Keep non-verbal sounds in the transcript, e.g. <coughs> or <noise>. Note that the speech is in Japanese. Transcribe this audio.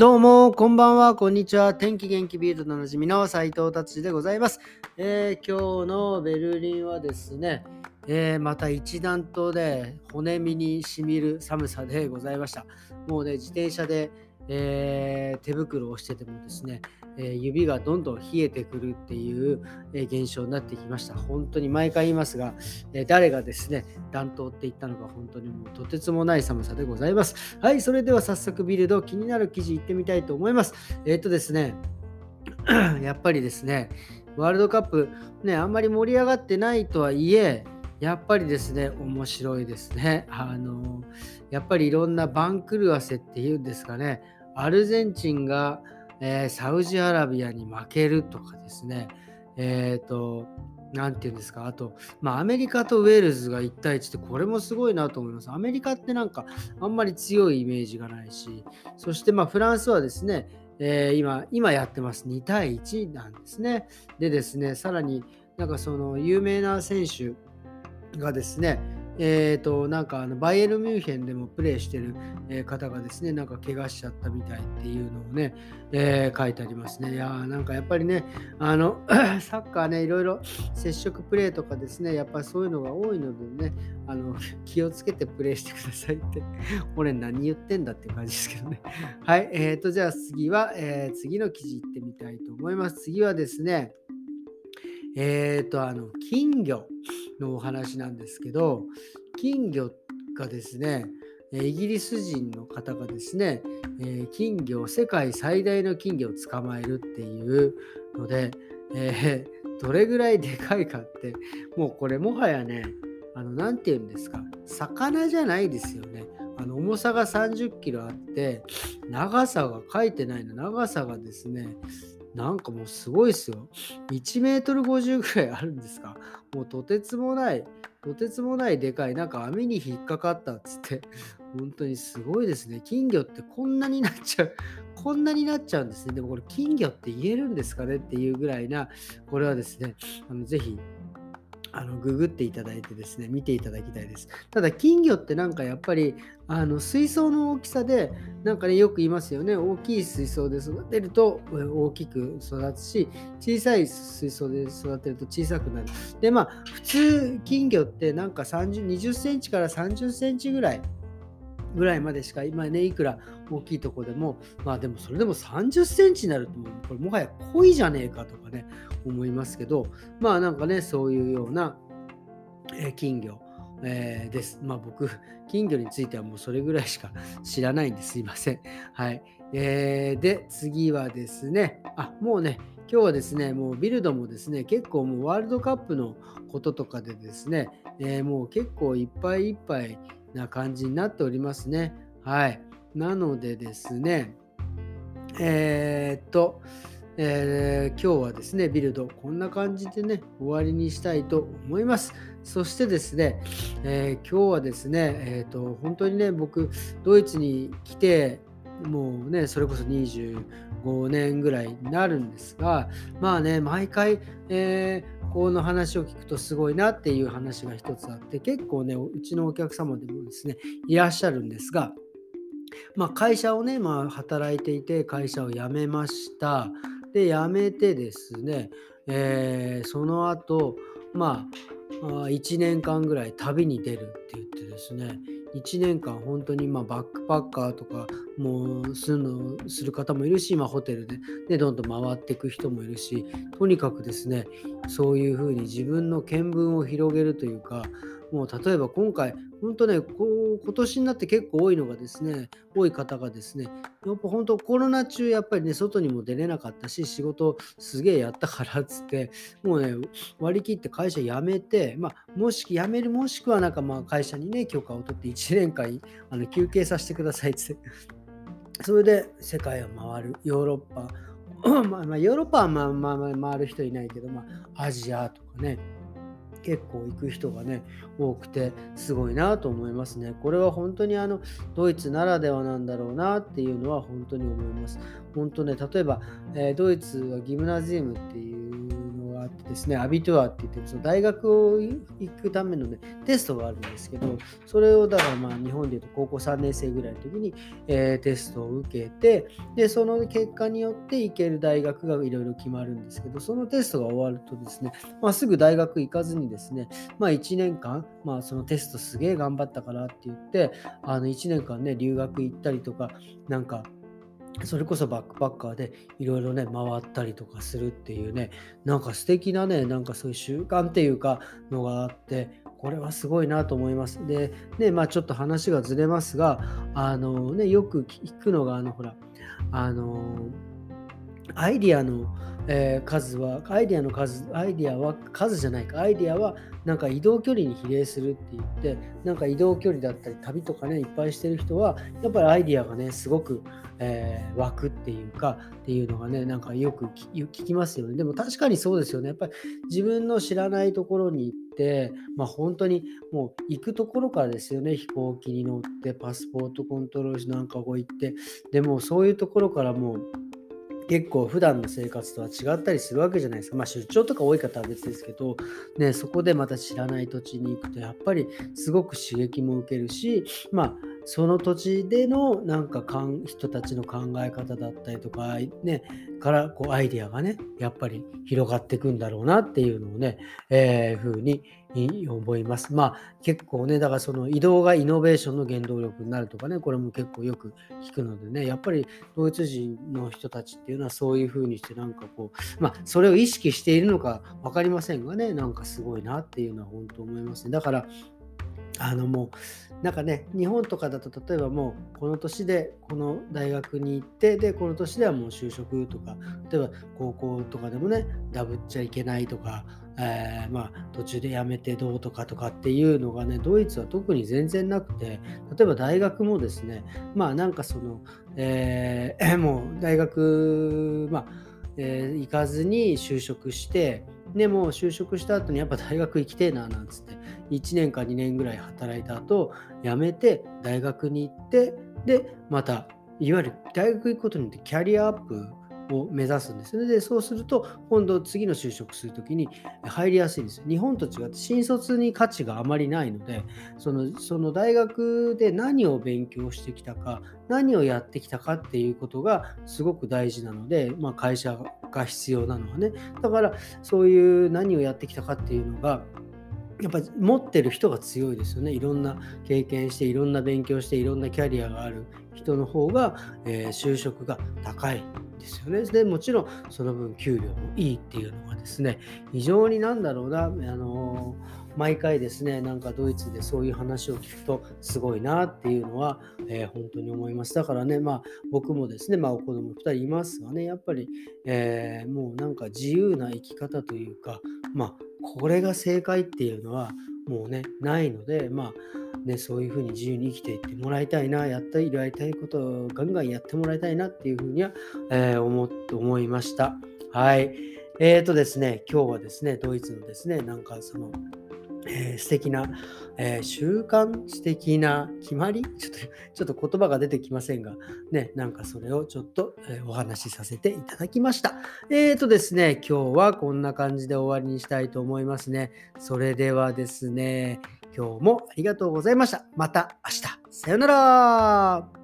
どうも、こんばんは、こんにちは。天気元気ビールドのおなじみの斉藤達でございます、えー、今日のベルリンはですね、えー、また一段とで骨身にしみる寒さでございました。もうね、自転車で、えー、手袋をしててもですね、え指がどんどん冷えてくるっていう、え現象になってきました。本当に毎回言いますが、え誰がですね、暖冬って言ったのか本当にもうとてつもない寒さでございます。はい、それでは早速ビルド気になる記事いってみたいと思います。えっ、とですね、<clears throat> やっぱりですね、ワールドカップ、ね、あんまり盛り上がってないとはいえ、やっぱりですね、面白いですね。あの、やっぱりいろんな番狂わせっていうんですかね、アルゼンチンが、えー、サウジアラビアに負けるとかですね、えっ、ー、と、なんていうんですか、あと、まあ、アメリカとウェールズが1対1って、これもすごいなと思います。アメリカってなんか、あんまり強いイメージがないし、そして、まあ、フランスはですね、えー、今、今やってます。2対1なんですね。でですね、さらになんかその有名な選手がですね、えーと、なんかあのバイエルミュンヘンでもプレーしてる、方がですね、なんか怪我しちゃったみたいっていうのをね、えー、書いてありますね。いやーなんかやっぱりね、あの <coughs> サッカーね、いろいろ接触プレーとかですね、やっぱりそういうのが多いのでね、あの気をつけてプレーしてくださいって、<laughs> 俺何言ってんだっていう感じですけどね。はい、えーと、じゃあ次は、えー、次の記事いってみたいと思います。次はですね、えっ、ー、と、あの、金魚のお話なんですけど、金魚がですね、イギリス人の方がですね、え金魚、世界最大の金魚を捕まえるっていうので、えー、どれぐらいでかいかって、もうこれもはやね、あの、なんて言うんですか、魚じゃないですよね。あの重さが30キロあって、長さが書いてないの、長さがですね、なんかもうすごいですよ。1メートル50ぐらいあるんですか？もうとてつもない、とてつもないでかい、なんか網に引っかかったっつって、本当にすごいですね。金魚ってこんなになっちゃう、こんなになっちゃうんですね。でもこれ金魚って言えるんですかね？っていうぐらいな、これはですね、あのぜひあのググっていただいてですね、見ていただきたいです。ただ、金魚ってなんかやっぱり、あの水槽の大きさで、なんかね、よく言いますよね、大きい水槽で育てると大きく育つし、小さい水槽で育てると小さくなる。で、まあ、普通、金魚ってなんか30 20センチから30センチぐらいぐらいまでしか今ねいくら大きいとこでもまあでもそれでも30センチになるとこれもはや恋じゃねえかとかね思いますけどまあなんかねそういうような、え、金魚、えー、です。まあ僕金魚についてはもうそれぐらいしか知らないんですいません。はい。えー、で次はですねあもうね今日はですね、もうビルドもですね、結構もうワールドカップのこととかでですね、えー、もう結構いっぱいいっぱいな感じになっておりますね。はい。なのでですね、えー、っと、えー、今日はですね、ビルド、こんな感じでね、終わりにしたいと思います。そしてですね、えー、今日はですね、えーと、本当にね、僕、ドイツに来て、もうね、それこそ25年ぐらいになるんですが、まあね、毎回、えー、この話を聞くとすごいなっていう話が一つあって結構ねうちのお客様でもですねいらっしゃるんですが、まあ、会社をね、まあ、働いていて会社を辞めました。で辞めてですね、えー、その後まあ1年間ぐらい旅に出るって言ってですね1年間本当にまバックパッカーとかもうするのする方もいるし、まあ、ホテルで、ね、どんどん回っていく人もいるしとにかくですねそういうふうに自分の見聞を広げるというかもう例えば今回、本当ね、こう今年になって結構多いのがですね、多い方がですね、やっぱ本当コロナ中やっぱりね、外にも出れなかったし、仕事すげえやったからっつって、もうね、割り切って会社辞めて、まあ、もし辞める、もしくはなんかまあ会社にね、許可を取って1年間あの休憩させてくださいっつって、それで世界を回る、ヨーロッパ、<clears throat> まあ、まあ、ヨーロッパはまあまあまあ回る人いないけど、まあ、アジアとかね、結構行く人がね多くてすごいなと思いますね。これは本当にあのドイツならではなんだろうなっていうのは本当に思います。本当ね例えば、えー、ドイツはギムナジウムっていうですね、アビトゥアって言ってその大学を行くための、ね、テストがあるんですけど、それをだからまあ日本でいうと高校3年生ぐらいの時に、えー、テストを受けて、で、その結果によって行ける大学がいろいろ決まるんですけど、そのテストが終わるとですね、まあ、すぐ大学行かずにですね、まあ1年間、まあそのテストすげえ頑張ったからって言って、あの1年間ね、留学行ったりとか、なんか、それこそバックパッカーでいろいろね回ったりとかするっていうねなんか素敵なねなんかそういう習慣っていうかのがあってこれはすごいなと思います。で、ね、まあちょっと話がずれますが、あのね、よく聞くのが、あの、ほら、あの、アイディアの、えー、数は、アイディアの数、アイディアは、数じゃないか、アイディアはなんか移動距離に比例するって言って、なんか移動距離だったり、旅とかね、いっぱいしてる人は、やっぱりアイディアがね、すごく、えー、湧くっていうか、っていうのがね、なんかよく聞きますよね。でも確かにそうですよね。やっぱり自分の知らないところに行って、まあ本当にもう行くところからですよね。飛行機に乗って、パスポートコントロールなんかこう行って、でもそういうところからもう、結構普段の生活とは違ったりするわけじゃないですか。まあ出張とか多い方は別ですけど、ね、そこでまた知らない土地に行くとやっぱりすごく刺激も受けるし、まあその土地でのなんかかん人たちの考え方だったりとか、ね、からこうアイディアがね、やっぱり広がっていくんだろうなっていうのをね、えー、ふうに思います。まあ結構ね、だからその移動がイノベーションの原動力になるとかね、これも結構よく聞くのでね、やっぱりドイツ人の人たちっていうのはそういうふうにしてなんかこう、まあそれを意識しているのか分かりませんがね、なんかすごいなっていうのは本当思いますね。だからあのもうなんかね日本とかだと例えばもうこの年でこの大学に行ってでこの年ではもう就職とか例えば高校とかでもねダブっちゃいけないとか、えー、まあ途中で辞めてどうとかとかっていうのがねドイツは特に全然なくて例えば大学もですねまあなんかその、えー、<coughs> もう大学まあ、えー、行かずに就職してでも就職した後にやっぱ大学行きてえななんつって。1年か2年ぐらい働いた後辞めて大学に行ってでまたいわゆる大学行くことによってキャリアアップを目指すんですね。で、そうすると、今度次の就職するときに入りやすいんですよ。日本と違って新卒に価値があまりないので、そのその大学で何を勉強してきたか、何をやってきたかっていうことがすごく大事なので、まあ、会社が必要なのはね。だから、そういう何をやってきたかっていうのが、やっぱ持ってる人が強いですよね。いろんな経験して、いろんな勉強して、いろんなキャリアがある人の方が、えー、就職が高いですよね。でもちろんその分給料もいいっていうのがですね、非常になんだろうな、あのー毎回ですね、なんかドイツでそういう話を聞くとすごいなっていうのは、えー、本当に思います。だからね、まあ僕もですね、まあお子供2人いますがね、やっぱり、え、もうなんか自由な生き方というか、まあこれが正解っていうのはもうね、ないので、まあね、そういうふうに自由に生きていってもらいたいな、やったりやりたいことをガンガンやってもらいたいなっていうふうには、えー、思思いました。はい。えーとですね、今日はですね、ドイツのですね、なんかその、えー、素敵な、えー、習慣、素敵な決まり？<laughs> ちょっと、ちょっと言葉が出てきませんが、ね、なんかそれをちょっと、えー、お話しさせていただきました。えーとですね、今日はこんな感じで終わりにしたいと思いますね。それではですね、今日もありがとうございました。また明日。さよなら